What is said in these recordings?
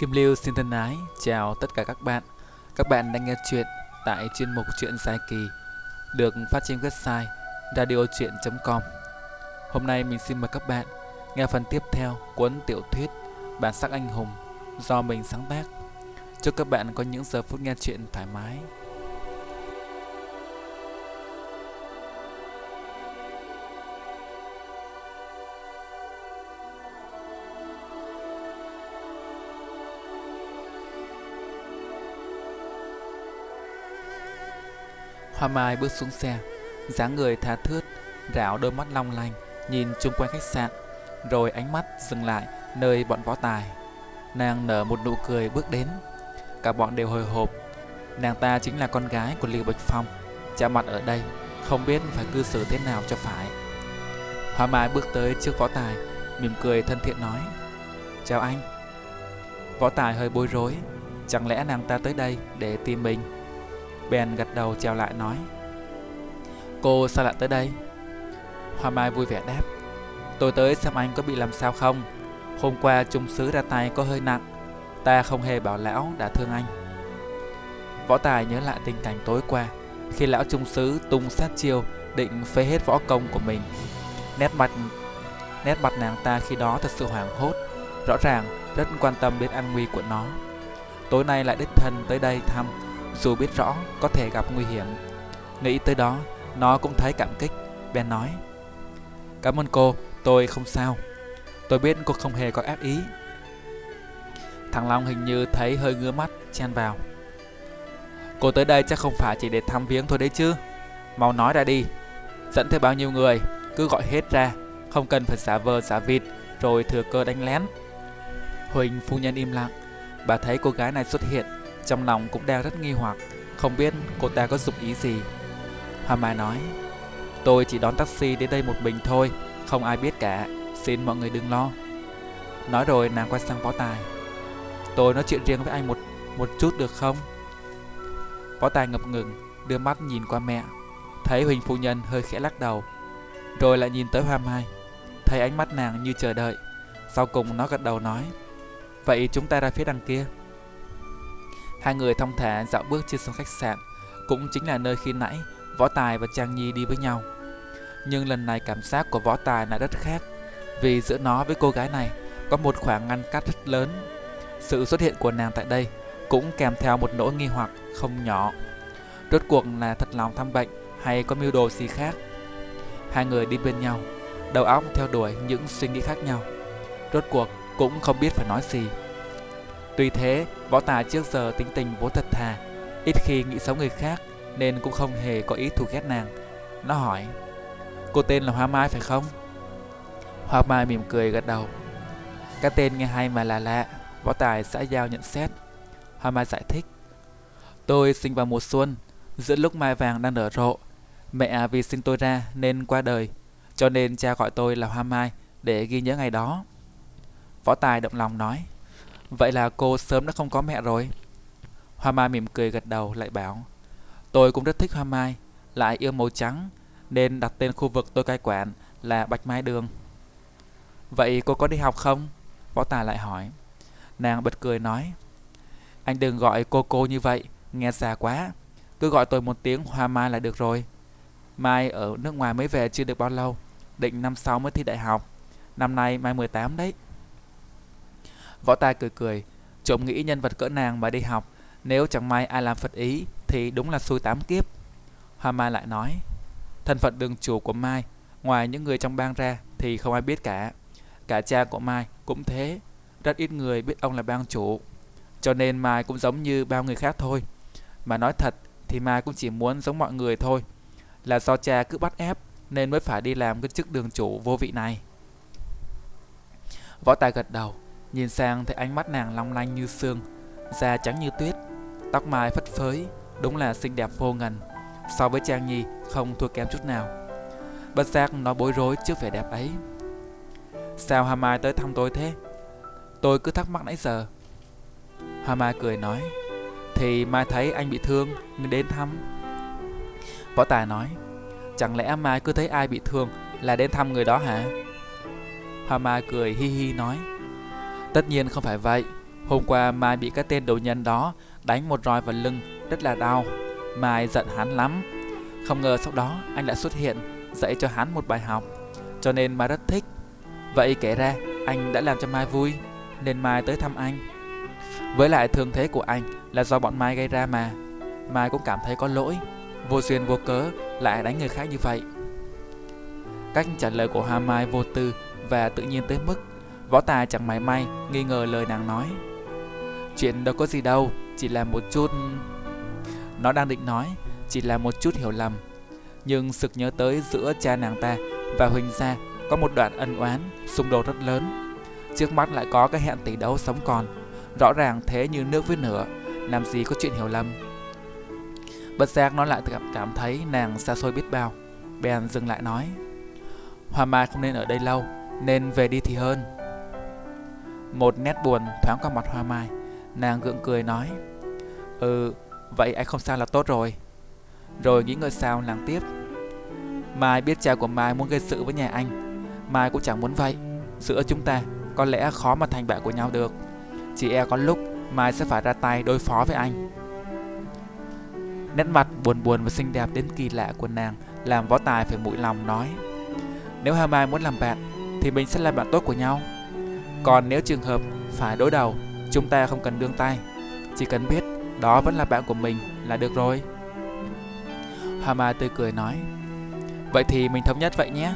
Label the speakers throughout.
Speaker 1: Kim Lưu xin thân ái chào tất cả các bạn. Các bạn đang nghe chuyện tại chuyên mục Chuyện dài kỳ, được phát trên website radiochuyen.com. Hôm nay mình xin mời các bạn nghe phần tiếp theo cuốn tiểu thuyết Bản sắc anh hùng do mình sáng tác. Chúc các bạn có những giờ phút nghe chuyện thoải mái. Hoa Mai bước xuống xe, dáng người tha thướt, rảo đôi mắt long lanh, nhìn chung quanh khách sạn, rồi ánh mắt dừng lại nơi bọn võ tài. Nàng nở một nụ cười bước đến, cả bọn đều hồi hộp. Nàng ta chính là con gái của Lưu Bạch Phong, chạm mặt ở đây, không biết phải cư xử thế nào cho phải. Hoa Mai bước tới trước võ tài, mỉm cười thân thiện nói, Chào anh. Võ tài hơi bối rối, chẳng lẽ nàng ta tới đây để tìm mình? Bèn gật đầu chào lại nói, Cô sao lại tới đây? Hoa Mai vui vẻ đáp, Tôi tới xem anh có bị làm sao không? Hôm qua trung sứ ra tay có hơi nặng, Ta không hề bảo lão đã thương anh. Võ Tài nhớ lại tình cảnh tối qua, Khi lão trung sứ tung sát chiêu, Định phế hết võ công của mình. Nét mặt Nét mặt nàng ta khi đó thật sự hoảng hốt, Rõ ràng rất quan tâm đến an nguy của nó. Tối nay lại đích thân tới đây thăm dù biết rõ có thể gặp nguy hiểm. Nghĩ tới đó, nó cũng thấy cảm kích, bèn nói Cảm ơn cô, tôi không sao. Tôi biết cô không hề có ác ý. Thằng Long hình như thấy hơi ngứa mắt, chen vào. Cô tới đây chắc không phải chỉ để thăm viếng thôi đấy chứ. Mau nói ra đi. Dẫn theo bao nhiêu người, cứ gọi hết ra, không cần phải giả vờ giả vịt, rồi thừa cơ đánh lén. Huỳnh phu nhân im lặng, bà thấy cô gái này xuất hiện trong lòng cũng đang rất nghi hoặc, Không biết cô ta có dụng ý gì. Hoa Mai nói, Tôi chỉ đón taxi đến đây một mình thôi, Không ai biết cả, Xin mọi người đừng lo. Nói rồi nàng quay sang Võ Tài, Tôi nói chuyện riêng với anh một một chút được không? Võ Tài ngập ngừng, Đưa mắt nhìn qua mẹ, Thấy Huỳnh Phu Nhân hơi khẽ lắc đầu, Rồi lại nhìn tới Hoa Mai, Thấy ánh mắt nàng như chờ đợi. Sau cùng nó gật đầu nói, Vậy chúng ta ra phía đằng kia. Hai người thông thả dạo bước trên sân khách sạn, cũng chính là nơi khi nãy Võ Tài và Trang Nhi đi với nhau. Nhưng lần này cảm giác của Võ Tài lại rất khác, vì giữa nó với cô gái này có một khoảng ngăn cách rất lớn. Sự xuất hiện của nàng tại đây cũng kèm theo một nỗi nghi hoặc không nhỏ. Rốt cuộc là thật lòng thăm bệnh hay có mưu đồ gì khác? Hai người đi bên nhau, đầu óc theo đuổi những suy nghĩ khác nhau. Rốt cuộc cũng không biết phải nói gì. Tuy thế, võ tài trước giờ tính tình vốn thật thà, ít khi nghĩ xấu người khác nên cũng không hề có ý thù ghét nàng. Nó hỏi, cô tên là Hoa Mai phải không? Hoa Mai mỉm cười gật đầu. Cái tên nghe hay mà là lạ, võ tài xã giao nhận xét. Hoa Mai giải thích, tôi sinh vào mùa xuân, giữa lúc mai vàng đang nở rộ. Mẹ vì sinh tôi ra nên qua đời, cho nên cha gọi tôi là Hoa Mai để ghi nhớ ngày đó. Võ Tài động lòng nói, Vậy là cô sớm đã không có mẹ rồi. Hoa Mai mỉm cười gật đầu, lại bảo, Tôi cũng rất thích Hoa Mai, Lại yêu màu trắng, Nên đặt tên khu vực tôi cai quản là Bạch Mai Đường. Vậy cô có đi học không? Võ Tài lại hỏi. Nàng bật cười nói, Anh đừng gọi cô cô như vậy, Nghe già quá. Cứ gọi tôi một tiếng Hoa Mai là được rồi. Mai ở nước ngoài mới về chưa được bao lâu, Định năm sau mới thi đại học. Năm nay Mai 18 đấy. Võ Tài cười cười, trộm nghĩ nhân vật cỡ nàng mà đi học, nếu chẳng may ai làm phật ý thì đúng là xui tám kiếp. Hoa Mai lại nói, thân phận đường chủ của Mai, ngoài những người trong bang ra thì không ai biết cả. Cả cha của Mai cũng thế, rất ít người biết ông là bang chủ. Cho nên Mai cũng giống như bao người khác thôi. Mà nói thật thì Mai cũng chỉ muốn giống mọi người thôi. Là do cha cứ bắt ép nên mới phải đi làm cái chức đường chủ vô vị này. Võ Tài gật đầu, Nhìn sang thấy ánh mắt nàng long lanh như sương Da trắng như tuyết, Tóc mai phất phới, Đúng là xinh đẹp vô ngần. So với Trang Nhi, không thua kém chút nào. Bất giác nó bối rối trước vẻ đẹp ấy. Sao Hà Mai tới thăm tôi thế? Tôi cứ thắc mắc nãy giờ. Hà Mai cười nói, Thì Mai thấy anh bị thương Nên đến thăm. Võ Tài nói, Chẳng lẽ Mai cứ thấy ai bị thương Là đến thăm người đó hả? Hà Mai cười hi hi nói Tất nhiên không phải vậy Hôm qua Mai bị các tên đồ nhân đó đánh một roi vào lưng rất là đau. Mai giận hắn lắm. Không ngờ sau đó anh lại xuất hiện dạy cho hắn một bài học. Cho nên Mai rất thích. Vậy kể ra anh đã làm cho Mai vui nên Mai tới thăm anh. Với lại thương thế của anh là do bọn Mai gây ra mà. Mai cũng cảm thấy có lỗi, vô duyên vô cớ lại đánh người khác như vậy. Cách trả lời của Hoa Mai vô tư và tự nhiên tới mức võ tài chẳng mảy may nghi ngờ lời nàng nói. Chuyện đâu có gì đâu, chỉ là một chút... Nó đang định nói, chỉ là một chút hiểu lầm. Nhưng sực nhớ tới giữa cha nàng ta và Huỳnh gia có một đoạn ân oán, xung đột rất lớn. Trước mắt lại có cái hẹn tỷ đấu sống còn. Rõ ràng thế như nước với nửa, làm gì có chuyện hiểu lầm. Bất giác nó lại cảm, cảm thấy nàng xa xôi biết bao. Bèn dừng lại nói. Hoa Mai không nên ở đây lâu, nên về đi thì hơn. Một nét buồn thoáng qua mặt Hoa Mai, nàng gượng cười nói. Ừ, vậy anh không sao là tốt rồi. Rồi nghĩ ngợi sao nàng tiếp. Mai biết cha của Mai muốn gây sự với nhà anh, Mai cũng chẳng muốn vậy. Giữa chúng ta có lẽ khó mà thành bạn của nhau được. Chỉ e có lúc Mai sẽ phải ra tay đối phó với anh. Nét mặt buồn buồn và xinh đẹp đến kỳ lạ của nàng làm võ tài phải mũi lòng nói. Nếu Hà Mai muốn làm bạn thì mình sẽ là bạn tốt của nhau. Còn nếu trường hợp phải đối đầu, chúng ta không cần đương tay. Chỉ cần biết đó vẫn là bạn của mình là được rồi. Hà Mai tươi cười nói. Vậy thì mình thống nhất vậy nhé.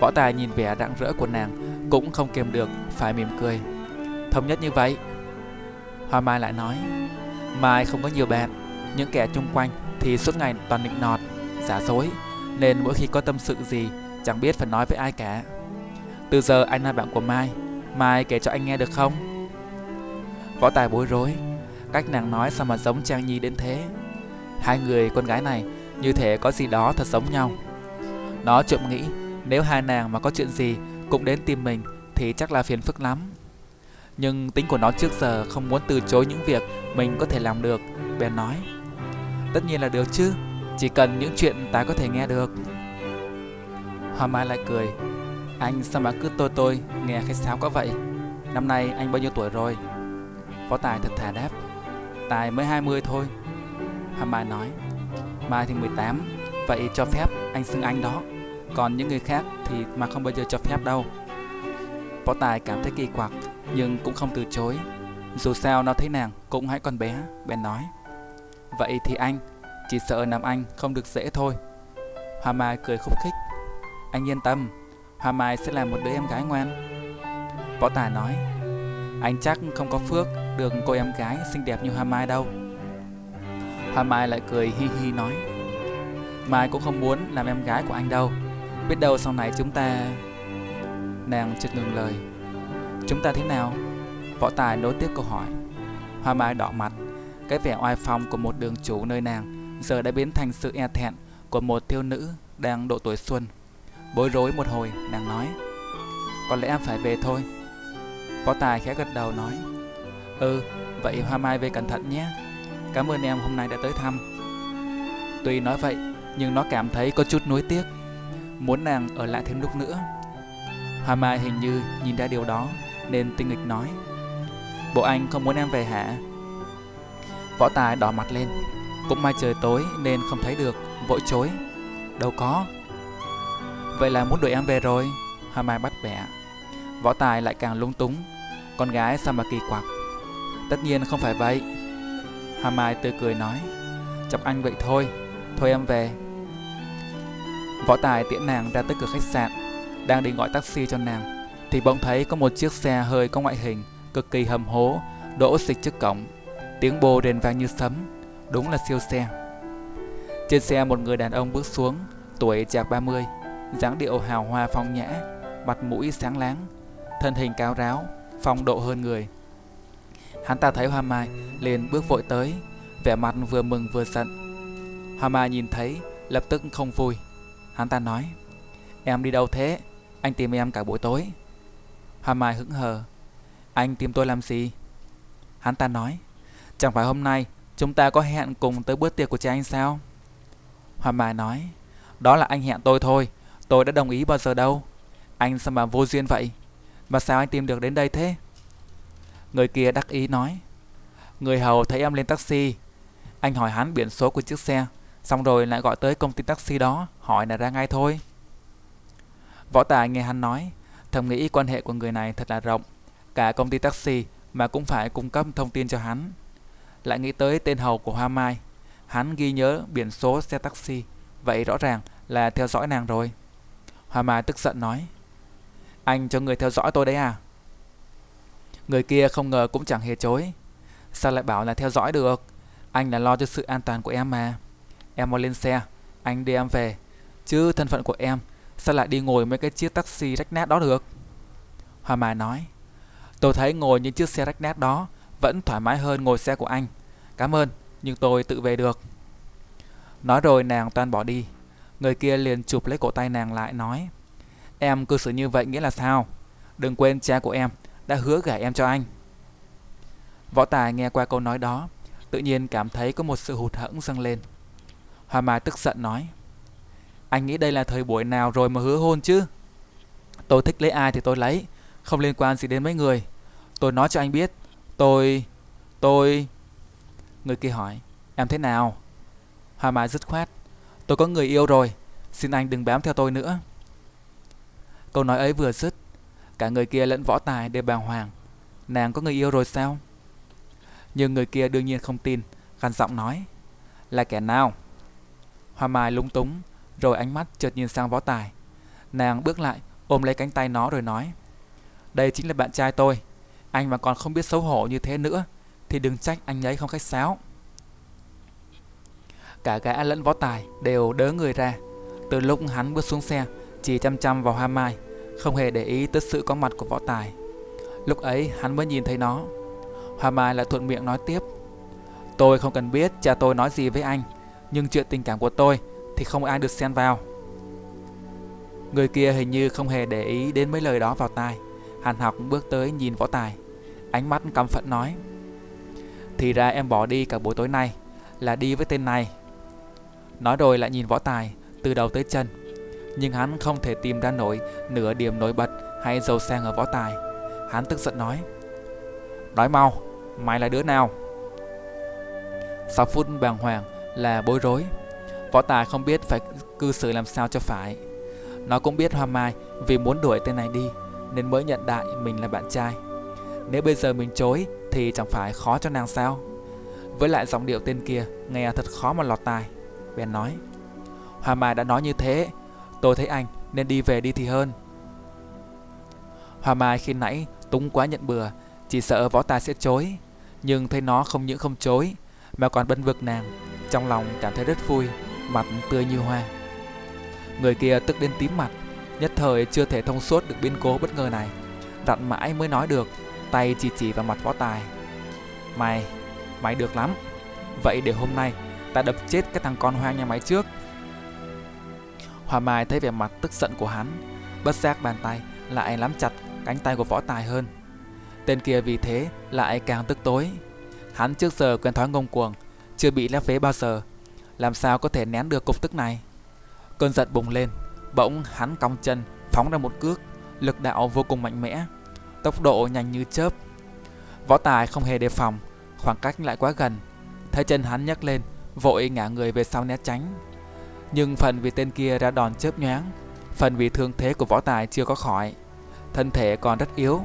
Speaker 1: Võ Tài nhìn vẻ rạng rỡ của nàng cũng không kềm được phải mỉm cười. Thống nhất như vậy. Hoa Mai lại nói. Mai không có nhiều bạn, những kẻ chung quanh thì suốt ngày toàn nịnh nọt, giả dối, nên mỗi khi có tâm sự gì chẳng biết phải nói với ai cả. Từ giờ anh là bạn của Mai, Mai kể cho anh nghe được không? Võ Tài bối rối, cách nàng nói sao mà giống Trang Nhi đến thế. Hai người con gái này như thể có gì đó thật giống nhau. Nó trộm nghĩ nếu hai nàng mà có chuyện gì cũng đến tìm mình thì chắc là phiền phức lắm. Nhưng tính của nó trước giờ không muốn từ chối những việc mình có thể làm được, bèn nói. Tất nhiên là được chứ, chỉ cần những chuyện ta có thể nghe được. Hoa Mai lại cười. Anh sao mà cứ tôi tôi nghe khách sáo có vậy? Năm nay anh bao nhiêu tuổi rồi? Phó Tài thật thà đáp. Tài mới 20 thôi. Hà Mai nói. Mai thì 18, vậy cho phép anh xưng anh đó. Còn những người khác thì mà không bao giờ cho phép đâu. Võ Tài cảm thấy kỳ quặc nhưng cũng không từ chối. Dù sao nó thấy nàng cũng hãy còn bé, bèn nói. Vậy thì anh, chỉ sợ làm anh không được dễ thôi. Hoa Mai cười khúc khích. Anh yên tâm, Hoa Mai sẽ là một đứa em gái ngoan. Võ Tài nói, anh chắc không có phước được cô em gái xinh đẹp như Hoa Mai đâu. Hoa Mai lại cười hi hi nói, Mai cũng không muốn làm em gái của anh đâu. Biết đâu sau này chúng ta... Nàng chợt ngừng lời. Chúng ta thế nào? Võ Tài nối tiếp câu hỏi. Hoa Mai đỏ mặt, cái vẻ oai phong của một đường chủ nơi nàng giờ đã biến thành sự e thẹn của một thiếu nữ đang độ tuổi xuân. Bối rối một hồi, nàng nói. Có lẽ em phải về thôi. Võ Tài khẽ gật đầu nói. Ừ, vậy Hoa Mai về cẩn thận nhé. Cảm ơn em hôm nay đã tới thăm. Tuy nói vậy, nhưng nó cảm thấy có chút nuối tiếc. Muốn nàng ở lại thêm lúc nữa. Hoa Mai hình như nhìn ra điều đó Nên tinh nghịch nói. Bộ anh không muốn em về hả? Võ Tài đỏ mặt lên. Cũng may trời tối nên không thấy được Vội chối. Đâu có. Vậy là muốn đuổi em về rồi. Hoa Mai bắt bẻ. Võ Tài lại càng lung túng. Con gái sao mà kỳ quặc? Tất nhiên không phải vậy. Hoa Mai tươi cười nói. Chọc anh vậy thôi. Thôi em về. Võ Tài tiễn nàng ra tới cửa khách sạn. Đang định gọi taxi cho nàng, Thì bỗng thấy có một chiếc xe hơi có ngoại hình, Cực kỳ hầm hố, Đỗ xịch trước cổng. Tiếng bô rền vang như sấm. Đúng là siêu xe. Trên xe một người đàn ông bước xuống, Tuổi chạc 30 dáng điệu hào hoa phong nhã, mặt mũi sáng láng, thân hình cao ráo, phong độ hơn người. Hắn ta thấy Hoa Mai, liền bước vội tới, vẻ mặt vừa mừng vừa giận. Hoa Mai nhìn thấy, lập tức không vui. Hắn ta nói, em đi đâu thế? Anh tìm em cả buổi tối. Hoa Mai hững hờ, anh tìm tôi làm gì? Hắn ta nói, chẳng phải hôm nay chúng ta có hẹn cùng tới bữa tiệc của cha anh sao? Hoa Mai nói, đó là anh hẹn tôi thôi, Tôi đã đồng ý bao giờ đâu. Anh sao mà vô duyên vậy? Mà sao anh tìm được đến đây thế? Người kia đắc ý nói. Người hầu thấy em lên taxi. Anh hỏi hắn biển số của chiếc xe, Xong rồi lại gọi tới công ty taxi đó, Hỏi là ra ngay thôi. Võ Tài nghe hắn nói, Thầm nghĩ quan hệ của người này thật là rộng. Cả công ty taxi mà cũng phải cung cấp thông tin cho hắn. Lại nghĩ tới tên hầu của Hoa Mai, Hắn ghi nhớ biển số xe taxi. Vậy rõ ràng là theo dõi nàng rồi. Hoa Mai tức giận nói, Anh cho người theo dõi tôi đấy à? Người kia không ngờ cũng chẳng hề chối. Sao lại bảo là theo dõi được? Anh là lo cho sự an toàn của em mà. Em mau lên xe, Anh đưa em về. Chứ thân phận của em, Sao lại đi ngồi mấy cái chiếc taxi rách nát đó được? Hoa Mai nói, Tôi thấy ngồi những chiếc xe rách nát đó Vẫn thoải mái hơn ngồi xe của anh. Cảm ơn, Nhưng tôi tự về được. Nói rồi nàng toan bỏ đi. Người kia liền chụp lấy cổ tay nàng lại, nói, Em cư xử như vậy nghĩa là sao? Đừng quên cha của em, Đã hứa gả em cho anh. Võ Tài nghe qua câu nói đó, Tự nhiên cảm thấy có một sự hụt hẫng dâng lên. Hoa Mai tức giận nói, Anh nghĩ đây là thời buổi nào rồi mà hứa hôn chứ? Tôi thích lấy ai thì tôi lấy, Không liên quan gì đến mấy người. Tôi nói cho anh biết, Tôi... tôi... Người kia hỏi, Em thế nào? Hoa Mai dứt khoát Tôi có người yêu rồi, Xin anh đừng bám theo tôi nữa. Câu nói ấy vừa dứt, Cả người kia lẫn võ tài đều bàng hoàng. Nàng có người yêu rồi sao? Nhưng người kia đương nhiên không tin Gằn giọng nói, Là kẻ nào? Hoa Mai lúng túng, Rồi ánh mắt chợt nhìn sang võ tài. Nàng bước lại, ôm lấy cánh tay nó rồi nói, Đây chính là bạn trai tôi. Anh mà còn không biết xấu hổ như thế nữa, Thì đừng trách anh ấy không khách sáo. Cả gã lẫn võ tài đều đỡ người ra. Từ lúc hắn bước xuống xe, Chỉ chăm chăm vào hoa mai, Không hề để ý tới sự có mặt của võ tài. Lúc ấy, hắn mới nhìn thấy nó. Hoa mai lại thuận miệng nói tiếp, Tôi không cần biết cha tôi nói gì với anh, Nhưng chuyện tình cảm của tôi Thì không ai được xen vào. Người kia hình như không hề để ý đến mấy lời đó vào tai. Hàn học bước tới nhìn võ tài, Ánh mắt căm phẫn nói, Thì ra em bỏ đi cả buổi tối nay, Là đi với tên này Nói rồi lại nhìn võ tài, Từ đầu tới chân. Nhưng hắn không thể tìm ra nổi Nửa điểm nổi bật hay dầu sang ở võ tài. Hắn tức giận nói Nói mau, Mày là đứa nào? Sau phút bàng hoàng là bối rối, Võ tài không biết phải cư xử làm sao cho phải. Nó cũng biết Hoa Mai Vì muốn đuổi tên này đi Nên mới nhận đại mình là bạn trai. Nếu bây giờ mình chối Thì chẳng phải khó cho nàng sao? Với lại giọng điệu tên kia Nghe thật khó mà lọt tai bèn nói Hoa Mai đã nói như thế Tôi thấy anh nên đi về đi thì hơn. Hoa Mai khi nãy túng quá nhận bừa Chỉ sợ võ tài sẽ chối Nhưng thấy nó không những không chối Mà còn bân vực nàng Trong lòng cảm thấy rất vui Mặt tươi như hoa. Người kia tức đến tím mặt Nhất thời chưa thể thông suốt được biến cố bất ngờ này. Rặn mãi mới nói được Tay chỉ chỉ vào mặt võ tài. Mày, mày được lắm. Vậy để hôm nay Ta đập chết cái thằng con hoang nhà máy trước. Hòa Mai thấy vẻ mặt tức giận của hắn, Bất giác bàn tay lại nắm chặt cánh tay của võ tài hơn. Tên kia vì thế lại càng tức tối. Hắn trước giờ quen thói ngông cuồng, Chưa bị lép vế bao giờ, Làm sao có thể nén được cục tức này? Cơn giận bùng lên, Bỗng hắn cong chân, phóng ra một cước, Lực đạo vô cùng mạnh mẽ, Tốc độ nhanh như chớp. Võ tài không hề đề phòng, Khoảng cách lại quá gần, Thấy chân hắn nhấc lên vội ngả người về sau né tránh. Nhưng phần vì tên kia ra đòn chớp nhoáng, phần vì thương thế của võ tài chưa có khỏi, thân thể còn rất yếu,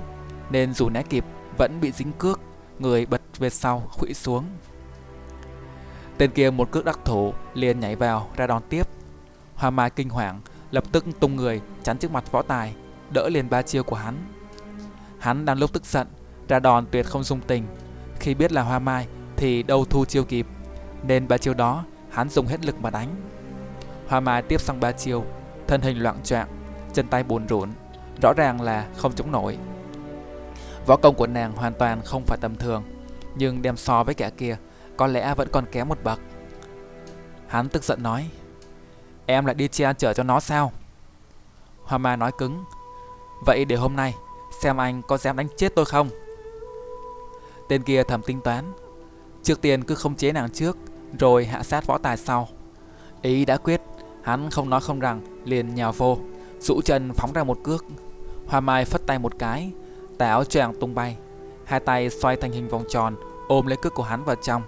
Speaker 1: nên dù né kịp vẫn bị dính cước, người bật về sau khuỵu xuống. Tên kia một cước đắc thủ liền nhảy vào ra đòn tiếp. Hoa Mai kinh hoàng, lập tức tung người chắn trước mặt võ tài, đỡ liền ba chiêu của hắn. Hắn đang lúc tức giận, ra đòn tuyệt không dung tình. Khi biết là Hoa Mai thì đâu thu chiêu kịp, nên ba chiêu đó hắn dùng hết lực mà đánh. Hoa Mai tiếp xong ba chiêu Thân hình loạn choạng Chân tay buồn rộn, Rõ ràng là không chống nổi. Võ công của nàng hoàn toàn không phải tầm thường Nhưng đem so với kẻ kia Có lẽ vẫn còn kém một bậc. Hắn tức giận nói Em lại đi che chở cho nó sao? Hoa Mai nói cứng Vậy để hôm nay Xem anh có dám đánh chết tôi không? Tên kia thầm tính toán Trước tiên cứ không chế nàng trước rồi hạ sát võ tài sau. Ý đã quyết, hắn không nói không rằng, liền nhào vô, rũ chân phóng ra một cước. Hoa Mai phất tay một cái, tà áo choàng tung bay. hai tay xoay thành hình vòng tròn, ôm lấy cước của hắn vào trong,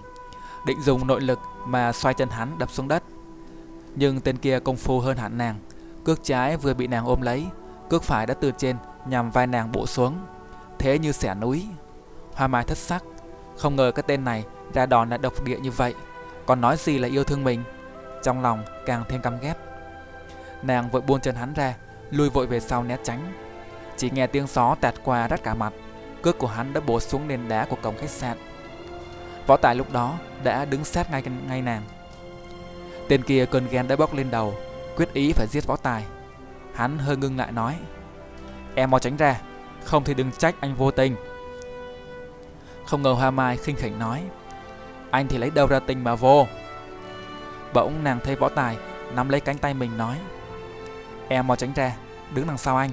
Speaker 1: định dùng nội lực mà xoay chân hắn đập xuống đất. Nhưng tên kia công phu hơn hẳn nàng, cước trái vừa bị nàng ôm lấy, cước phải đã từ trên nhằm vai nàng bộ xuống, thế như xẻ núi. Hoa Mai thất sắc, không ngờ cái tên này ra đòn là độc địa như vậy, còn nói gì là yêu thương mình. Trong lòng càng thêm căm ghét. Nàng vội buông chân hắn ra, lui vội về sau né tránh. Chỉ nghe tiếng gió tạt qua rát cả mặt, cước của hắn đã bổ xuống nền đá của cổng khách sạn. Võ Tài lúc đó đã đứng sát ngay ngay nàng. Tên kia cơn ghen đã bốc lên đầu, quyết ý phải giết Võ Tài. Hắn hơi ngưng lại nói: "Em mau tránh ra, không thì đừng trách anh vô tình." Không ngờ Hoa Mai khinh khỉnh nói: "Anh thì lấy đâu ra tình mà vô?" Bỗng nàng thấy Võ Tài nắm lấy cánh tay mình nói: "Em mau tránh ra, đứng đằng sau anh."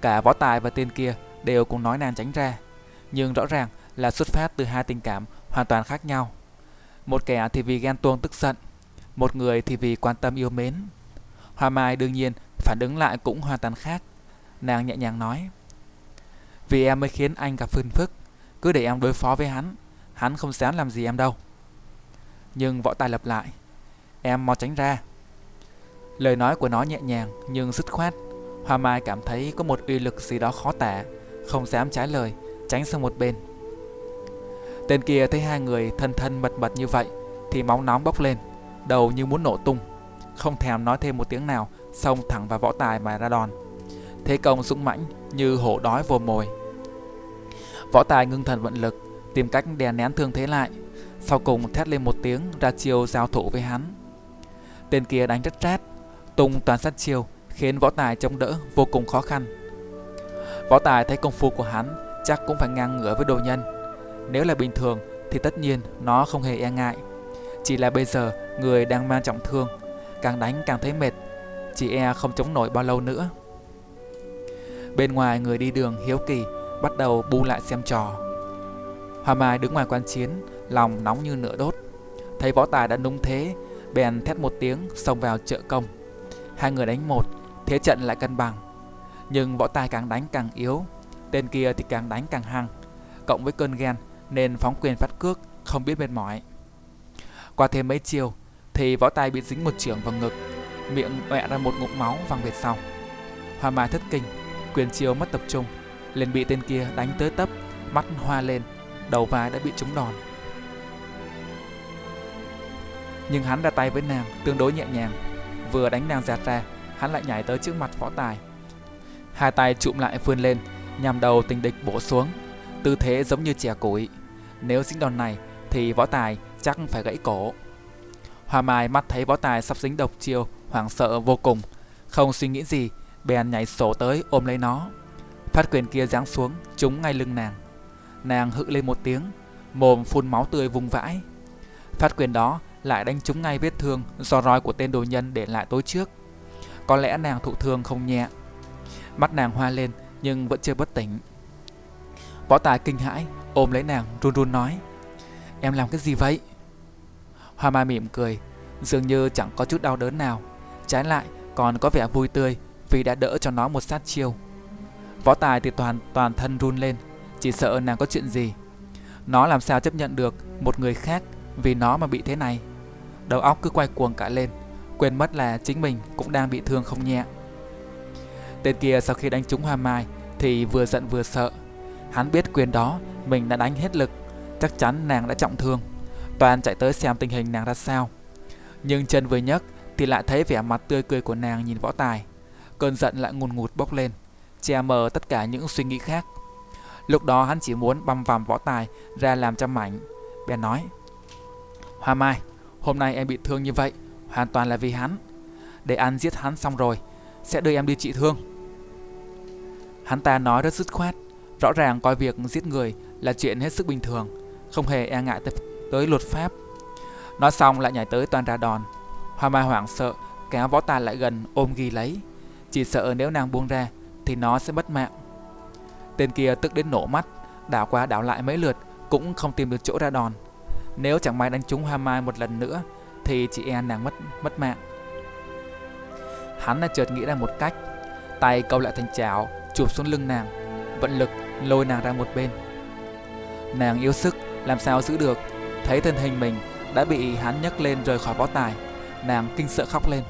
Speaker 1: Cả Võ Tài và tên kia đều cùng nói nàng tránh ra, nhưng rõ ràng là xuất phát từ hai tình cảm hoàn toàn khác nhau. Một kẻ thì vì ghen tuông tức giận, một người thì vì quan tâm yêu mến. Hoa Mai đương nhiên phản ứng lại cũng hoàn toàn khác. Nàng nhẹ nhàng nói: "Vì em mới khiến anh gặp phiền phức, cứ để em đối phó với hắn, hắn không dám làm gì em đâu." Nhưng võ tài lập lại: "Em mau tránh ra." Lời nói của nó nhẹ nhàng nhưng dứt khoát. Hoa Mai cảm thấy có một uy lực gì đó khó tả, không dám trái lời, tránh sang một bên. Tên kia thấy hai người thân thân mật mật như vậy thì máu nóng bốc lên, đầu như muốn nổ tung. Không thèm nói thêm một tiếng nào, xông thẳng vào võ tài mà ra đòn. Thế công dũng mãnh như hổ đói vồ mồi. Võ tài ngưng thần vận lực, tìm cách đè nén thương thế lại. Sau cùng thét lên một tiếng ra chiêu giao thủ với hắn. Tên kia đánh rất rát, tung toàn sát chiêu khiến võ tài chống đỡ vô cùng khó khăn. Võ tài thấy công phu của hắn chắc cũng phải ngang ngửa với đồ nhân nếu là bình thường thì tất nhiên nó không hề e ngại. Chỉ là bây giờ người đang mang trọng thương, càng đánh càng thấy mệt, chỉ e không chống nổi bao lâu nữa. Bên ngoài người đi đường hiếu kỳ bắt đầu bu lại xem trò. Hoa Mai đứng ngoài quan chiến, lòng nóng như nửa đốt. Thấy võ tài đã nung thế, bèn thét một tiếng xông vào trợ công. Hai người đánh một, thế trận lại cân bằng. Nhưng võ tài càng đánh càng yếu, tên kia thì càng đánh càng hăng. Cộng với cơn ghen nên phóng quyền phát cước không biết mệt mỏi. Qua thêm mấy chiều thì võ tài bị dính một trưởng vào ngực, miệng ọe ra một ngụm máu văng về sau. Hoa Mai thất kinh, quyền chiêu mất tập trung, liền bị tên kia đánh tới tấp, mắt hoa lên, đầu vai đã bị trúng đòn. Nhưng hắn ra tay với nàng tương đối nhẹ nhàng, vừa đánh nàng giạt ra, hắn lại nhảy tới trước mặt võ tài. Hai tay chụm lại vươn lên, nhằm đầu tình địch bổ xuống, tư thế giống như chè củi. Nếu dính đòn này thì võ tài chắc phải gãy cổ. Hoa Mai mắt thấy võ tài sắp dính độc chiêu, hoảng sợ vô cùng, không suy nghĩ gì, bèn nhảy sổ tới ôm lấy nó. Phát quyền kia giáng xuống, trúng ngay lưng nàng. Nàng hự lên một tiếng, mồm phun máu tươi vùng vãi. Phát quyền đó lại đánh trúng ngay vết thương do roi của tên đồ nhân để lại tối trước. Có lẽ nàng thụ thương không nhẹ. Mắt nàng hoa lên nhưng vẫn chưa bất tỉnh. Võ tài kinh hãi, ôm lấy nàng run run nói Em làm cái gì vậy? Hoa mai mỉm cười, dường như chẳng có chút đau đớn nào. Trái lại còn có vẻ vui tươi vì đã đỡ cho nó một sát chiêu. Võ tài thì toàn toàn thân run lên, chỉ sợ nàng có chuyện gì. Nó làm sao chấp nhận được một người khác vì nó mà bị thế này. Đầu óc cứ quay cuồng cả lên, quên mất là chính mình cũng đang bị thương không nhẹ. Tên kia sau khi đánh trúng Hoa Mai thì vừa giận vừa sợ. Hắn biết quyền đó mình đã đánh hết lực, chắc chắn nàng đã trọng thương. Toàn chạy tới xem tình hình nàng ra sao. Nhưng chân vừa nhấc thì lại thấy vẻ mặt tươi cười của nàng nhìn võ tài. Cơn giận lại ngùn ngụt bốc lên, che mờ tất cả những suy nghĩ khác. Lúc đó hắn chỉ muốn băm vằm võ tài ra làm trăm mảnh. Bèn nói, Hoa Mai, hôm nay em bị thương như vậy, hoàn toàn là vì hắn. Để ăn giết hắn xong rồi, sẽ đưa em đi trị thương. Hắn ta nói rất dứt khoát, Rõ ràng coi việc giết người là chuyện hết sức bình thường, không hề e ngại tới, tới luật pháp. Nói xong lại nhảy tới toàn ra đòn. Hoa Mai hoảng sợ, kéo võ tài lại gần ôm ghi lấy. Chỉ sợ nếu nàng buông ra thì nó sẽ mất mạng. Tên kia tức đến nổ mắt, đảo qua đảo lại mấy lượt cũng không tìm được chỗ ra đòn. Nếu chẳng may đánh trúng Hoa Mai một lần nữa thì chị e nàng mất mất mạng. Hắn đã chợt nghĩ ra một cách, tay câu lại thành chảo, chụp xuống lưng nàng vận lực lôi nàng ra một bên. Nàng yếu sức, làm sao giữ được, thấy thân hình mình đã bị hắn nhấc lên rời khỏi võ tài, nàng kinh sợ khóc lên.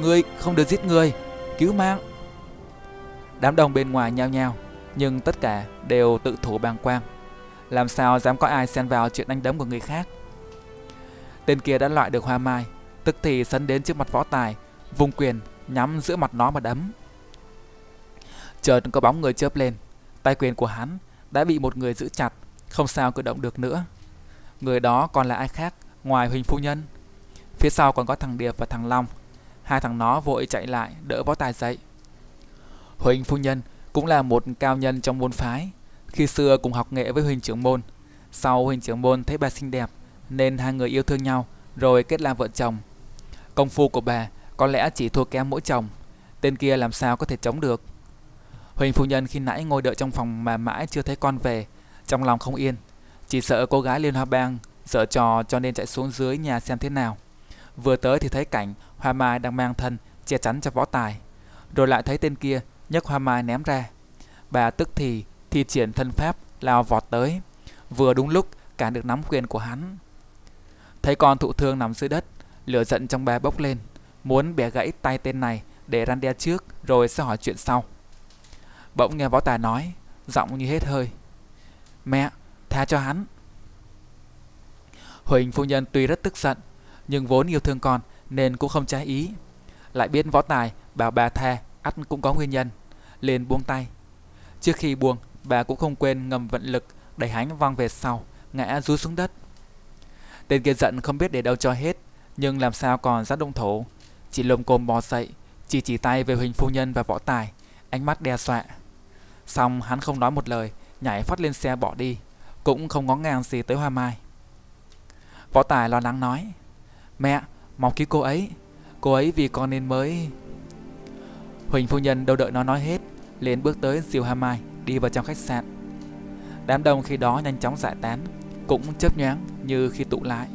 Speaker 1: Ngươi không được giết người, cứu mạng. Đám đông bên ngoài nhao nhao, nhưng tất cả đều tự thủ bàng quang. Làm sao dám có ai xen vào chuyện đánh đấm của người khác? Tên kia đã loại được hoa mai, tức thì sấn đến trước mặt võ tài, vùng quyền nhắm giữa mặt nó mà đấm. Chợt có bóng người chớp lên, tay quyền của hắn đã bị một người giữ chặt, không sao cử động được nữa. Người đó còn là ai khác ngoài Huỳnh Phu Nhân. Phía sau còn có thằng Điệp và thằng Long. Hai thằng nó vội chạy lại đỡ võ tài dậy. Huỳnh Phu Nhân cũng là một cao nhân trong môn phái. Khi xưa cùng học nghệ với Huỳnh trưởng môn. Sau Huỳnh trưởng môn thấy bà xinh đẹp nên hai người yêu thương nhau rồi kết làm vợ chồng. Công phu của bà có lẽ chỉ thua kém mỗi chồng. Tên kia làm sao có thể chống được. Huỳnh phu nhân khi nãy ngồi đợi trong phòng mà mãi chưa thấy con về, trong lòng không yên. Chỉ sợ cô gái Liên Hoa Bang sợ trò cho nên chạy xuống dưới nhà xem thế nào. Vừa tới thì thấy cảnh Hoa Mai đang mang thân che chắn cho võ tài. Rồi lại thấy tên kia nhấc Hoa Mai ném ra. Bà tức thì thi triển thân pháp lao vọt tới. Vừa đúng lúc cản được nắm quyền của hắn. Thấy con thụ thương nằm dưới đất, lửa giận trong bà bốc lên, muốn bẻ gãy tay tên này để răn đe trước rồi sẽ hỏi chuyện sau. Bỗng nghe võ tài nói, giọng như hết hơi. Mẹ, tha cho hắn. Huỳnh phu nhân tuy rất tức giận, nhưng vốn yêu thương con nên cũng không trái ý. Lại biết võ tài bảo bà tha, ắt cũng có nguyên nhân, liền buông tay. Trước khi buông, bà cũng không quên ngầm vận lực đẩy hắn văng về sau, ngã rúi xuống đất. Tên kia giận không biết để đâu cho hết, nhưng làm sao còn dám động thổ. Chỉ lồm cồm bò dậy, chỉ chỉ tay về Huỳnh phu nhân và võ tài, ánh mắt đe dọa. Xong hắn không nói một lời, nhảy phát lên xe bỏ đi, cũng không ngó ngàng gì tới Hoa Mai. Võ Tài lo lắng nói, Mẹ, mau cứu cô ấy, cô ấy vì con nên mới... Huỳnh phu nhân đâu đợi nó nói hết, liền bước tới dìu Hà Mai đi vào trong khách sạn. Đám đông khi đó nhanh chóng giải tán, cũng chớp nhoáng như khi tụ lại.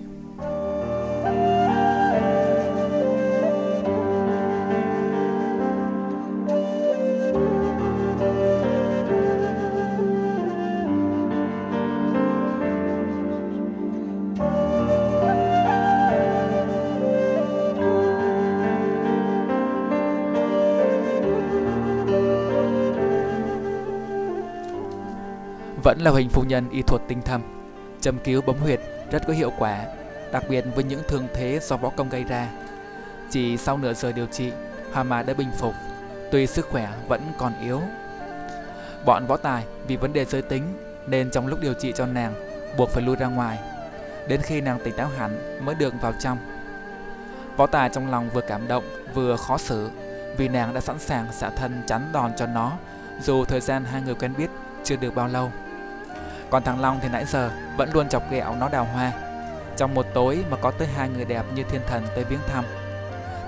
Speaker 1: Là Huỳnh phu nhân y thuật tinh thâm, Châm cứu bấm huyệt rất có hiệu quả, Đặc biệt với những thương thế do võ công gây ra. Chỉ sau nửa giờ điều trị, Hoa mà đã bình phục, Tuy sức khỏe vẫn còn yếu. Bọn võ tài vì vấn đề giới tính Nên trong lúc điều trị cho nàng, Buộc phải lui ra ngoài. Đến khi nàng tỉnh táo hẳn mới được vào trong. Võ tài trong lòng vừa cảm động, Vừa khó xử, Vì nàng đã sẵn sàng xả thân chắn đòn cho nó, Dù thời gian hai người quen biết chưa được bao lâu còn thằng Long thì nãy giờ vẫn luôn chọc ghẹo nó đào hoa. Trong một tối mà có tới hai người đẹp như thiên thần tới viếng thăm,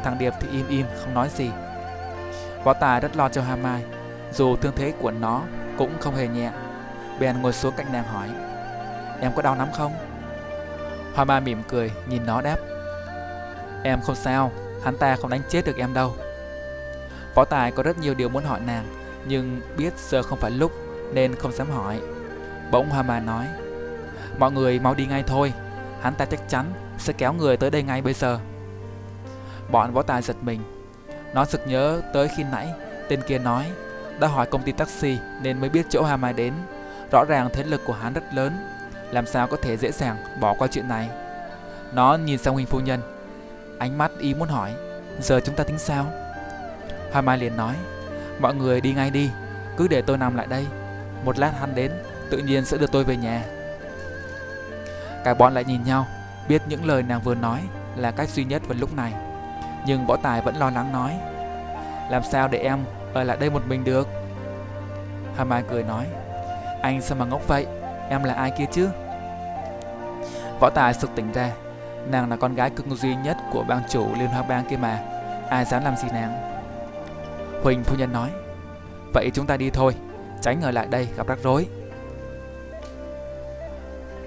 Speaker 1: Thằng Điệp thì im im, không nói gì. Võ Tài rất lo cho Hoa Mai, Dù thương thế của nó cũng không hề nhẹ. Bèn ngồi xuống cạnh nàng hỏi, Em có đau lắm không? Hoa Mai mỉm cười, nhìn nó đáp, Em không sao, Hắn ta không đánh chết được em đâu. Võ Tài có rất nhiều điều muốn hỏi nàng, Nhưng biết giờ không phải lúc Nên không dám hỏi. Bỗng Haman nói, Mọi người mau đi ngay thôi. Hắn ta chắc chắn sẽ kéo người tới đây ngay bây giờ. Bọn võ tài giật mình. Nó sực nhớ tới khi nãy Tên kia nói, Đã hỏi công ty taxi nên mới biết chỗ Hà Mai đến. Rõ ràng thế lực của hắn rất lớn, Làm sao có thể dễ dàng bỏ qua chuyện này? Nó nhìn sang huynh Phu Nhân, Ánh mắt ý muốn hỏi, Giờ chúng ta tính sao? Hoa Mai liền nói, Mọi người đi ngay đi, Cứ để tôi nằm lại đây. Một lát hắn đến tự nhiên sẽ đưa tôi về nhà. Cả bọn lại nhìn nhau, biết những lời nàng vừa nói là cách duy nhất vào lúc này. Nhưng võ tài vẫn lo lắng nói, làm sao để em ở lại đây một mình được? Hà Mai cười nói, anh sao mà ngốc vậy, em là ai kia chứ? Võ tài sực tỉnh ra, nàng là con gái cưng duy nhất của bang chủ Liên Hoa Bang kia mà, ai dám làm gì nàng? Huỳnh phu nhân nói, vậy chúng ta đi thôi, tránh ở lại đây gặp rắc rối.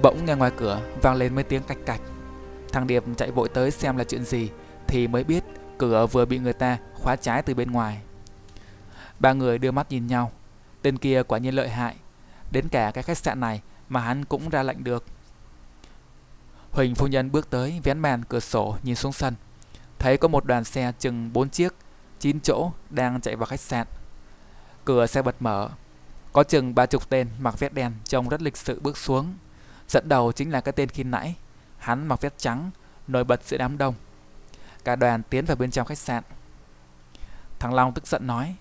Speaker 1: Bỗng nghe ngoài cửa vang lên mấy tiếng cạch cạch. Thằng Điệp chạy vội tới xem là chuyện gì thì mới biết cửa vừa bị người ta khóa trái từ bên ngoài. Ba người đưa mắt nhìn nhau. Tên kia quả nhiên lợi hại. Đến cả cái khách sạn này mà hắn cũng ra lệnh được. Huỳnh phu nhân bước tới vén màn cửa sổ nhìn xuống sân. Thấy có một đoàn xe chừng 4 chiếc, 9 chỗ đang chạy vào khách sạn. Cửa xe bật mở. Có chừng ba chục tên mặc vest đen trông rất lịch sự bước xuống. Dẫn đầu chính là cái tên khi nãy. Hắn mặc vest trắng, nổi bật giữa đám đông. Cả đoàn tiến vào bên trong khách sạn. Thằng Long tức giận nói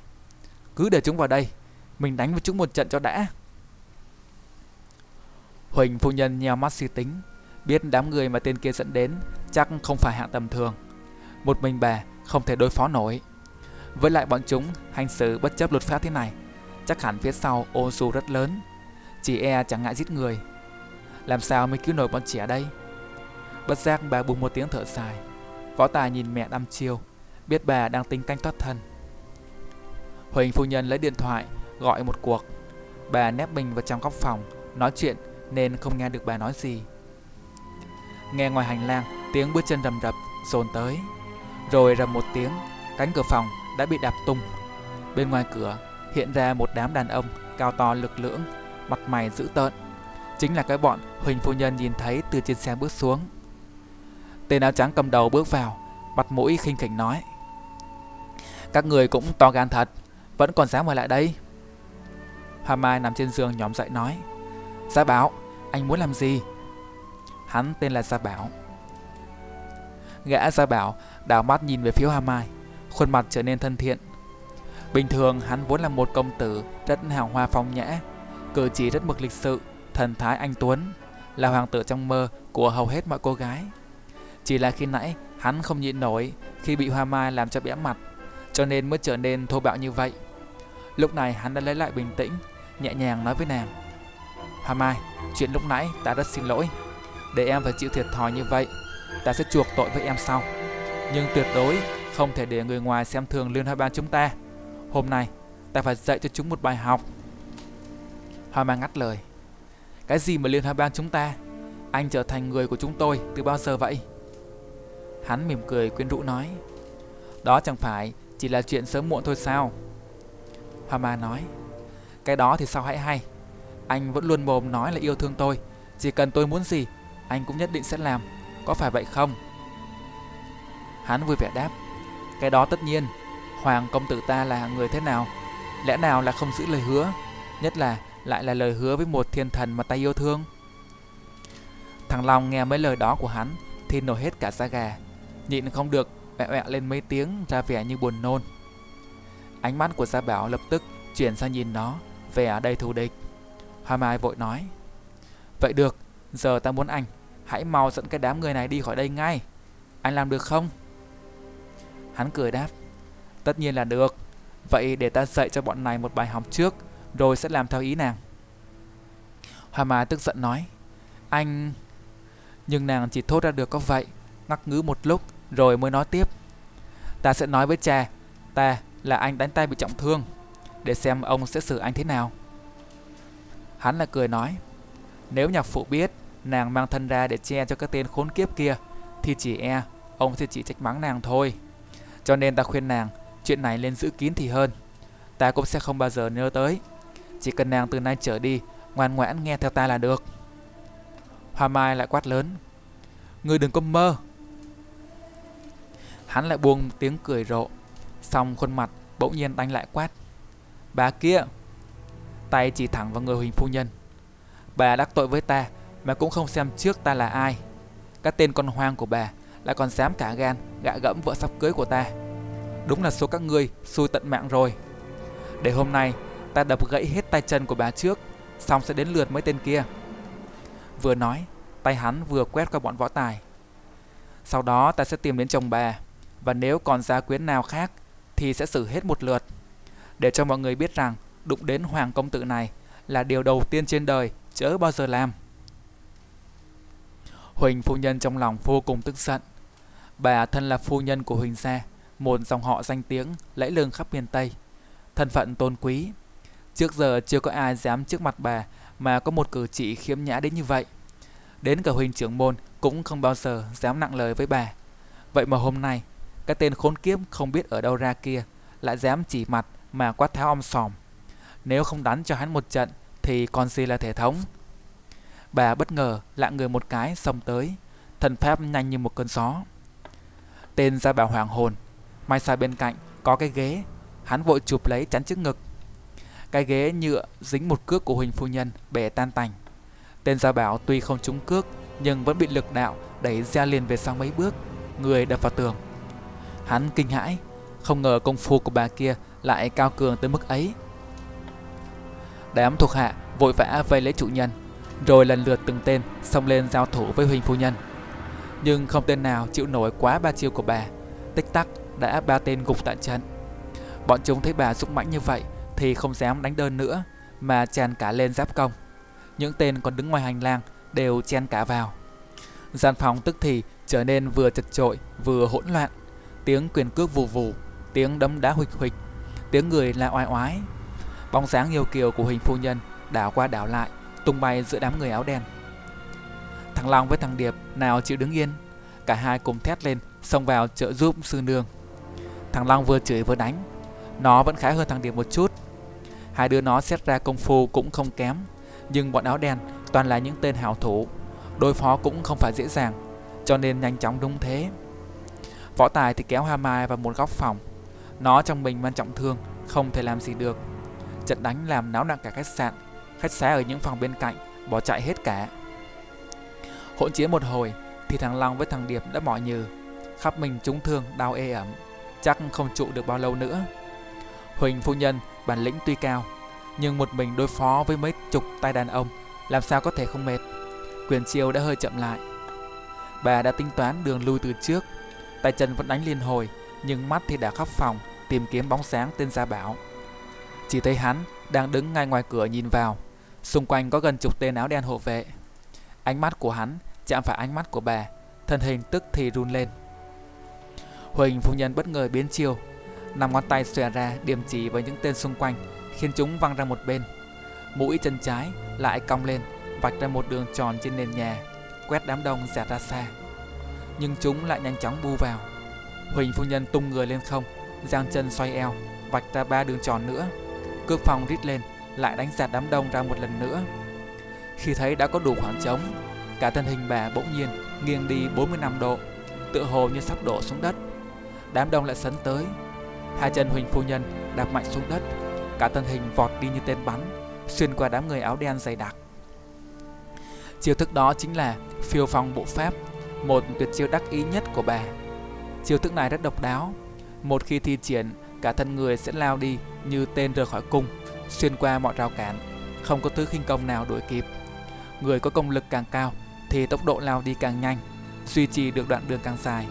Speaker 1: Cứ để chúng vào đây Mình đánh với chúng một trận cho đã Huỳnh phu nhân nheo mắt suy tính Biết đám người mà tên kia dẫn đến Chắc không phải hạng tầm thường Một mình bà không thể đối phó nổi Với lại bọn chúng hành xử bất chấp luật pháp thế này Chắc hẳn phía sau ô dù rất lớn Chỉ e chẳng ngại giết người làm sao mới cứu nổi bọn trẻ đây Bất giác bà buông một tiếng thở dài Võ tài nhìn mẹ đăm chiêu biết bà đang tính canh thoát thân. Huỳnh phu nhân lấy điện thoại, gọi một cuộc. Bà nép mình vào trong góc phòng, nói chuyện nên không nghe được bà nói gì. Nghe ngoài hành lang, tiếng bước chân rầm rập, dồn tới. Rồi rầm một tiếng, cánh cửa phòng đã bị đạp tung. Bên ngoài cửa hiện ra một đám đàn ông cao to lực lưỡng, mặt mày dữ tợn. Chính là cái bọn Huỳnh phu nhân nhìn thấy từ trên xe bước xuống. Tên áo trắng cầm đầu bước vào, mặt mũi khinh khỉnh nói. Các người cũng to gan thật Vẫn còn dám ở lại đây Hoa Mai nằm trên giường nhóm dậy nói Gia Bảo Anh muốn làm gì Hắn tên là Gia Bảo Gã Gia Bảo đảo mắt nhìn về phía Hoa Mai Khuôn mặt trở nên thân thiện Bình thường hắn vốn là một công tử Rất hào hoa phong nhã Cử chỉ rất mực lịch sự Thần thái anh Tuấn Là hoàng tử trong mơ của hầu hết mọi cô gái Chỉ là khi nãy hắn không nhịn nổi Khi bị Hoa Mai làm cho bẽ mặt cho nên mới trở nên thô bạo như vậy. Lúc này hắn đã lấy lại bình tĩnh, nhẹ nhàng nói với nàng. Hoa Mai, chuyện lúc nãy ta rất xin lỗi. Để em phải chịu thiệt thòi như vậy, ta sẽ chuộc tội với em sau. Nhưng tuyệt đối không thể để người ngoài xem thường Liên Hoa Ban chúng ta. Hôm nay, ta phải dạy cho chúng một bài học. Hoa Mai ngắt lời. Cái gì mà Liên Hoa Ban chúng ta? Anh trở thành người của chúng tôi từ bao giờ vậy? Hắn mỉm cười quyến rũ nói. Đó chẳng phải chỉ là chuyện sớm muộn thôi sao? Hoa Ma nói. Cái đó thì sao hãy hay? Anh vẫn luôn mồm nói là yêu thương tôi. Chỉ cần tôi muốn gì, Anh cũng nhất định sẽ làm. Có phải vậy không? Hắn vui vẻ đáp. Cái đó tất nhiên. Hoàng công tử ta là người thế nào? Lẽ nào là không giữ lời hứa? Nhất là lại là lời hứa với một thiên thần mà ta yêu thương. Thằng Long nghe mấy lời đó của hắn Thì nổi hết cả da gà Nhịn không được Mẹ mẹ lên mấy tiếng ra vẻ như buồn nôn. Ánh mắt của Gia Bảo lập tức chuyển sang nhìn nó Vẻ đầy thù địch. Hoa Mai vội nói Vậy được, giờ ta muốn anh Hãy mau dẫn cái đám người này đi khỏi đây ngay. Anh làm được không? Hắn cười đáp Tất nhiên là được. Vậy để ta dạy cho bọn này một bài học trước. Rồi sẽ làm theo ý nàng. Hoa mà tức giận nói, Anh... Nhưng nàng chỉ thốt ra được có vậy, Ngắc ngứ một lúc rồi mới nói tiếp. Ta sẽ nói với cha, Ta là anh đánh tay bị trọng thương, Để xem ông sẽ xử anh thế nào. Hắn là cười nói, Nếu nhạc phụ biết Nàng mang thân ra để che cho các tên khốn kiếp kia, Thì chỉ e Ông sẽ chỉ trách mắng nàng thôi. Cho nên ta khuyên nàng Chuyện này nên giữ kín thì hơn. Ta cũng sẽ không bao giờ nhớ tới. Chỉ cần nàng từ nay trở đi, Ngoan ngoãn nghe theo ta là được. Hoa Mai lại quát lớn, Ngươi đừng có mơ. Hắn lại buông tiếng cười rộ, Xong khuôn mặt bỗng nhiên đánh lại quát, Bà kia, Tay chỉ thẳng vào người Huỳnh Phu Nhân. Bà đắc tội với ta, Mà cũng không xem trước ta là ai. Các tên con hoang của bà Lại còn dám cả gan gạ gẫm vợ sắp cưới của ta. Đúng là số các ngươi xui tận mạng rồi. Để hôm nay Ta đập gãy hết tay chân của bà trước Xong sẽ đến lượt mấy tên kia Vừa nói Tay hắn vừa quét qua bọn võ tài Sau đó ta sẽ tìm đến chồng bà và nếu còn gia quyến nào khác thì sẽ xử hết một lượt. Để cho mọi người biết rằng đụng đến hoàng công tử này là điều đầu tiên trên đời chớ bao giờ làm. Huỳnh phu nhân trong lòng vô cùng tức giận. Bà thân là phu nhân của Huỳnh gia, một dòng họ danh tiếng lẫy lừng khắp miền Tây, thân phận tôn quý. Trước giờ chưa có ai dám trước mặt bà mà có một cử chỉ khiếm nhã đến như vậy. Đến cả Huỳnh trưởng môn cũng không bao giờ dám nặng lời với bà. Vậy mà hôm nay cái tên khốn kiếp không biết ở đâu ra kia lại dám chỉ mặt mà quát tháo om sòm. Nếu không đánh cho hắn một trận thì còn gì là thể thống. Bà bất ngờ lạng người một cái xông tới, thần pháp nhanh như một cơn gió. Tên ra bảo hoàng hồn, may xa bên cạnh có cái ghế, hắn vội chụp lấy chắn trước ngực. Cái ghế nhựa dính một cước của Huỳnh phu nhân bẻ tan tành. Tên gia bảo tuy không trúng cước nhưng vẫn bị lực đạo đẩy ra liền về sau mấy bước, người đập vào tường. Hắn kinh hãi, không ngờ công phu của bà kia lại cao cường tới mức ấy. Đám thuộc hạ vội vã vây lấy chủ nhân, rồi lần lượt từng tên xông lên giao thủ với Huỳnh phu nhân. Nhưng không tên nào chịu nổi quá ba chiêu của bà, tích tắc đã ba tên gục tại trận. Bọn chúng thấy bà dũng mãnh như vậy thì không dám đánh đơn nữa mà tràn cả lên giáp công. Những tên còn đứng ngoài hành lang đều chen cả vào. Gian phòng tức thì trở nên vừa chật trội vừa hỗn loạn. Tiếng quyền cước vù vù, tiếng đấm đá huỵch huỵch, tiếng người la oai oái. Bóng dáng nhiều kiều của hình phu nhân đảo qua đảo lại, tung bay giữa đám người áo đen. Thằng Long với thằng Điệp nào chịu đứng yên, cả hai cùng thét lên xông vào trợ giúp sư nương. Thằng Long vừa chửi vừa đánh, nó vẫn khá hơn thằng Điệp một chút. Hai đứa nó xét ra công phu cũng không kém, nhưng bọn áo đen toàn là những tên hảo thủ, đối phó cũng không phải dễ dàng, cho nên nhanh chóng đúng thế. Võ Tài thì kéo Hoa Mai vào một góc phòng, nó trong mình mang trọng thương, không thể làm gì được. Trận đánh làm náo loạn cả khách sạn, khách xá ở những phòng bên cạnh bỏ chạy hết cả. Hỗn chiến một hồi thì thằng Long với thằng Điệp đã mỏi nhừ, khắp mình trúng thương đau ê ẩm, chắc không trụ được bao lâu nữa. Huỳnh phu nhân bản lĩnh tuy cao, nhưng một mình đối phó với mấy chục tay đàn ông làm sao có thể không mệt. Quyền chiêu đã hơi chậm lại. Bà đã tính toán đường lui từ trước, tay chân vẫn đánh liên hồi, nhưng mắt thì đã khắp phòng tìm kiếm bóng sáng tên Gia Bảo. Chỉ thấy hắn đang đứng ngay ngoài cửa nhìn vào, xung quanh có gần chục tên áo đen hộ vệ. Ánh mắt của hắn chạm phải ánh mắt của bà, thân hình tức thì run lên. Huỳnh phu nhân bất ngờ biến chiêu, năm ngón tay xòe ra điểm chỉ với những tên xung quanh, khiến chúng văng ra một bên. Mũi chân trái lại cong lên, vạch ra một đường tròn trên nền nhà, quét đám đông dạt ra xa. Nhưng chúng lại nhanh chóng bu vào. Huỳnh phu nhân tung người lên không, giang chân xoay eo, vạch ra ba đường tròn nữa. Cước phòng rít lên, lại đánh dạt đám đông ra một lần nữa. Khi thấy đã có đủ khoảng trống, cả thân hình bà bỗng nhiên nghiêng đi 45 độ, tựa hồ như sắp đổ xuống đất. Đám đông lại sấn tới, hai chân Huỳnh phu nhân đạp mạnh xuống đất, cả thân hình vọt đi như tên bắn, xuyên qua đám người áo đen dày đặc. Chiêu thức đó chính là phiêu phong bộ pháp, một tuyệt chiêu đắc ý nhất của bà. Chiêu thức này rất độc đáo, một khi thi triển, cả thân người sẽ lao đi như tên rời khỏi cung, xuyên qua mọi rào cản, không có thứ khinh công nào đuổi kịp. Người có công lực càng cao thì tốc độ lao đi càng nhanh, duy trì được đoạn đường càng dài.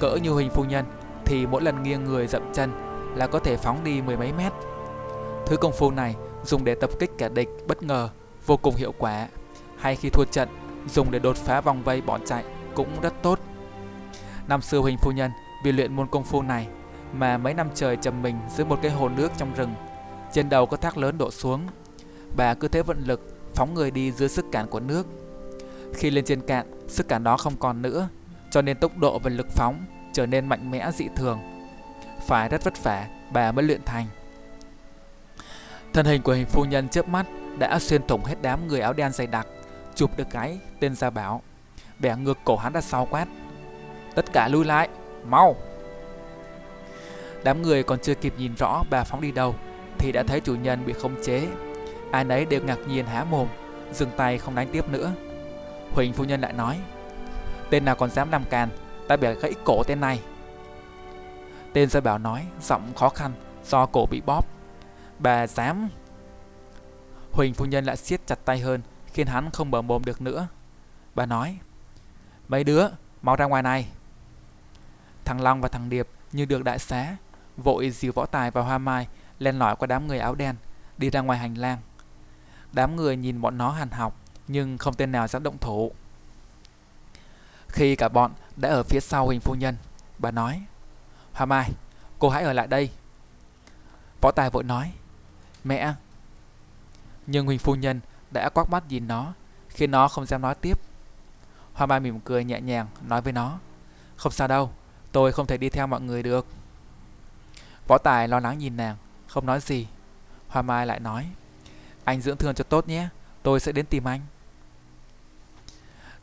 Speaker 1: Cỡ như hình phu nhân thì mỗi lần nghiêng người dậm chân là có thể phóng đi mười mấy mét. Thứ công phu này dùng để tập kích kẻ địch bất ngờ, vô cùng hiệu quả. Hay khi thua trận, dùng để đột phá vòng vây bỏ chạy cũng rất tốt. Năm xưa Huỳnh Phu Nhân vì luyện môn công phu này mà mấy năm trời trầm mình dưới một cái hồ nước trong rừng. Trên đầu có thác lớn đổ xuống. Bà cứ thế vận lực phóng người đi dưới sức cản của nước. Khi lên trên cạn, sức cản đó không còn nữa, cho nên tốc độ và lực phóng trở nên mạnh mẽ dị thường. Phải rất vất vả, bà mới luyện thành. Thân hình của hình phu nhân chớp mắt đã xuyên thủng hết đám người áo đen dày đặc, chụp được cái tên Gia Bảo. Bẻ ngược cổ hắn ra sau quát. Tất cả lui lại, mau! Đám người còn chưa kịp nhìn rõ bà phóng đi đâu, thì đã thấy chủ nhân bị khống chế. Ai nấy đều ngạc nhiên há mồm, dừng tay không đánh tiếp nữa. Huỳnh phu nhân lại nói, tên nào còn dám làm càn, ta bẻ gãy cổ tên này. Tên Gia Bảo nói, giọng khó khăn, do cổ bị bóp. Bà dám... Huỳnh phu nhân lại siết chặt tay hơn, khiến hắn không mở mồm được nữa. Bà nói, mấy đứa, mau ra ngoài này. Thằng Long và thằng Điệp như được đại xá, vội dìu võ tài và hoa mai len lỏi qua đám người áo đen, đi ra ngoài hành lang. Đám người nhìn bọn nó hàn học, nhưng không tên nào dám động thủ. Khi cả bọn đã ở phía sau Huỳnh phu nhân, bà nói, Hoa Mai, cô hãy ở lại đây. Võ Tài vội nói, mẹ. Nhưng Huỳnh phu nhân đã quắc mắt nhìn nó, khiến nó không dám nói tiếp. Hoa Mai mỉm cười nhẹ nhàng, nói với nó, không sao đâu, tôi không thể đi theo mọi người được. Võ Tài lo lắng nhìn nàng, không nói gì. Hoa Mai lại nói Anh dưỡng thương cho tốt nhé Tôi sẽ đến tìm anh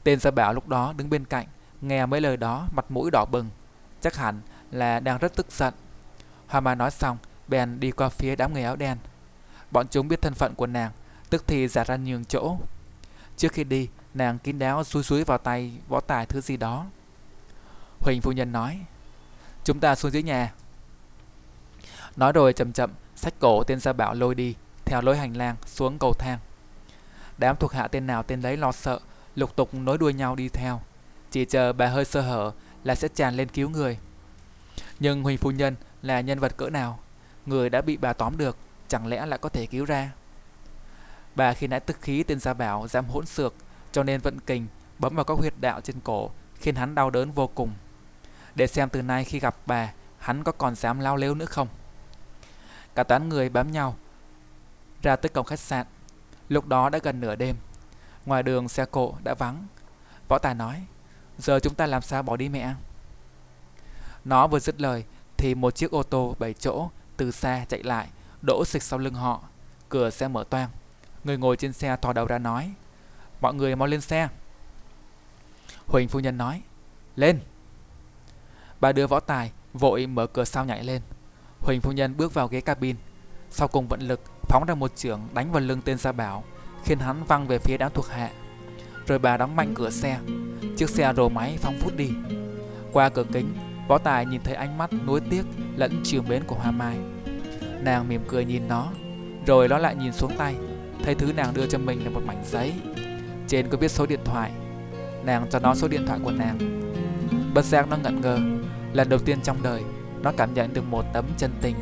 Speaker 1: Tên Gia Bảo lúc đó đứng bên cạnh Nghe mấy lời đó, mặt mũi đỏ bừng. Chắc hẳn là đang rất tức giận. Hoa Mai nói xong, Bèn đi qua phía đám người áo đen. Bọn chúng biết thân phận của nàng, Tức thì giả ra nhường chỗ. Trước khi đi, Nàng kín đáo xúi xúi vào tay võ tài thứ gì đó. Huỳnh phu nhân nói, Chúng ta xuống dưới nhà. Nói rồi chậm chậm, Sách cổ tên Gia Bảo lôi đi, Theo lối hành lang xuống cầu thang. Đám thuộc hạ tên nào tên đấy lo sợ, Lục tục nối đuôi nhau đi theo. Chỉ chờ bà hơi sơ hở Là sẽ tràn lên cứu người Nhưng Huỳnh phu nhân là nhân vật cỡ nào Người đã bị bà tóm được Chẳng lẽ lại có thể cứu ra Bà khi nãy tức khí tên Gia Bảo dám hỗn xược cho nên vận kình bấm vào các huyệt đạo trên cổ khiến hắn đau đớn vô cùng. Để xem từ nay khi gặp bà, hắn có còn dám lao lêu nữa không. Cả toán người bám nhau ra tới cổng khách sạn. Lúc đó đã gần nửa đêm. Ngoài đường xe cộ đã vắng. Võ Tài nói, giờ chúng ta làm sao bỏ đi mẹ? Nó vừa dứt lời thì một chiếc ô tô 7 chỗ từ xa chạy lại, đỗ xịch sau lưng họ. Cửa xe mở toang. Người ngồi trên xe thò đầu ra nói, Mọi người mau lên xe Huỳnh phu nhân nói Lên Bà đưa võ tài vội mở cửa sau nhảy lên Huỳnh phu nhân bước vào ghế cabin Sau cùng vận lực phóng ra một trưởng đánh vào lưng tên Gia Bảo Khiến hắn văng về phía đám thuộc hạ Rồi bà đóng mạnh cửa xe Chiếc xe rồ máy phóng phút đi. Qua cửa kính, Võ Tài nhìn thấy ánh mắt nuối tiếc lẫn chiều mến của Hoa Mai. Nàng mỉm cười nhìn nó, Rồi nó lại nhìn xuống tay, Thấy thứ nàng đưa cho mình là một mảnh giấy. Trên có viết số điện thoại. Nàng cho nó số điện thoại của nàng. Bất giác nó ngẩn ngơ, Lần đầu tiên trong đời, Nó cảm nhận được một tấm chân tình.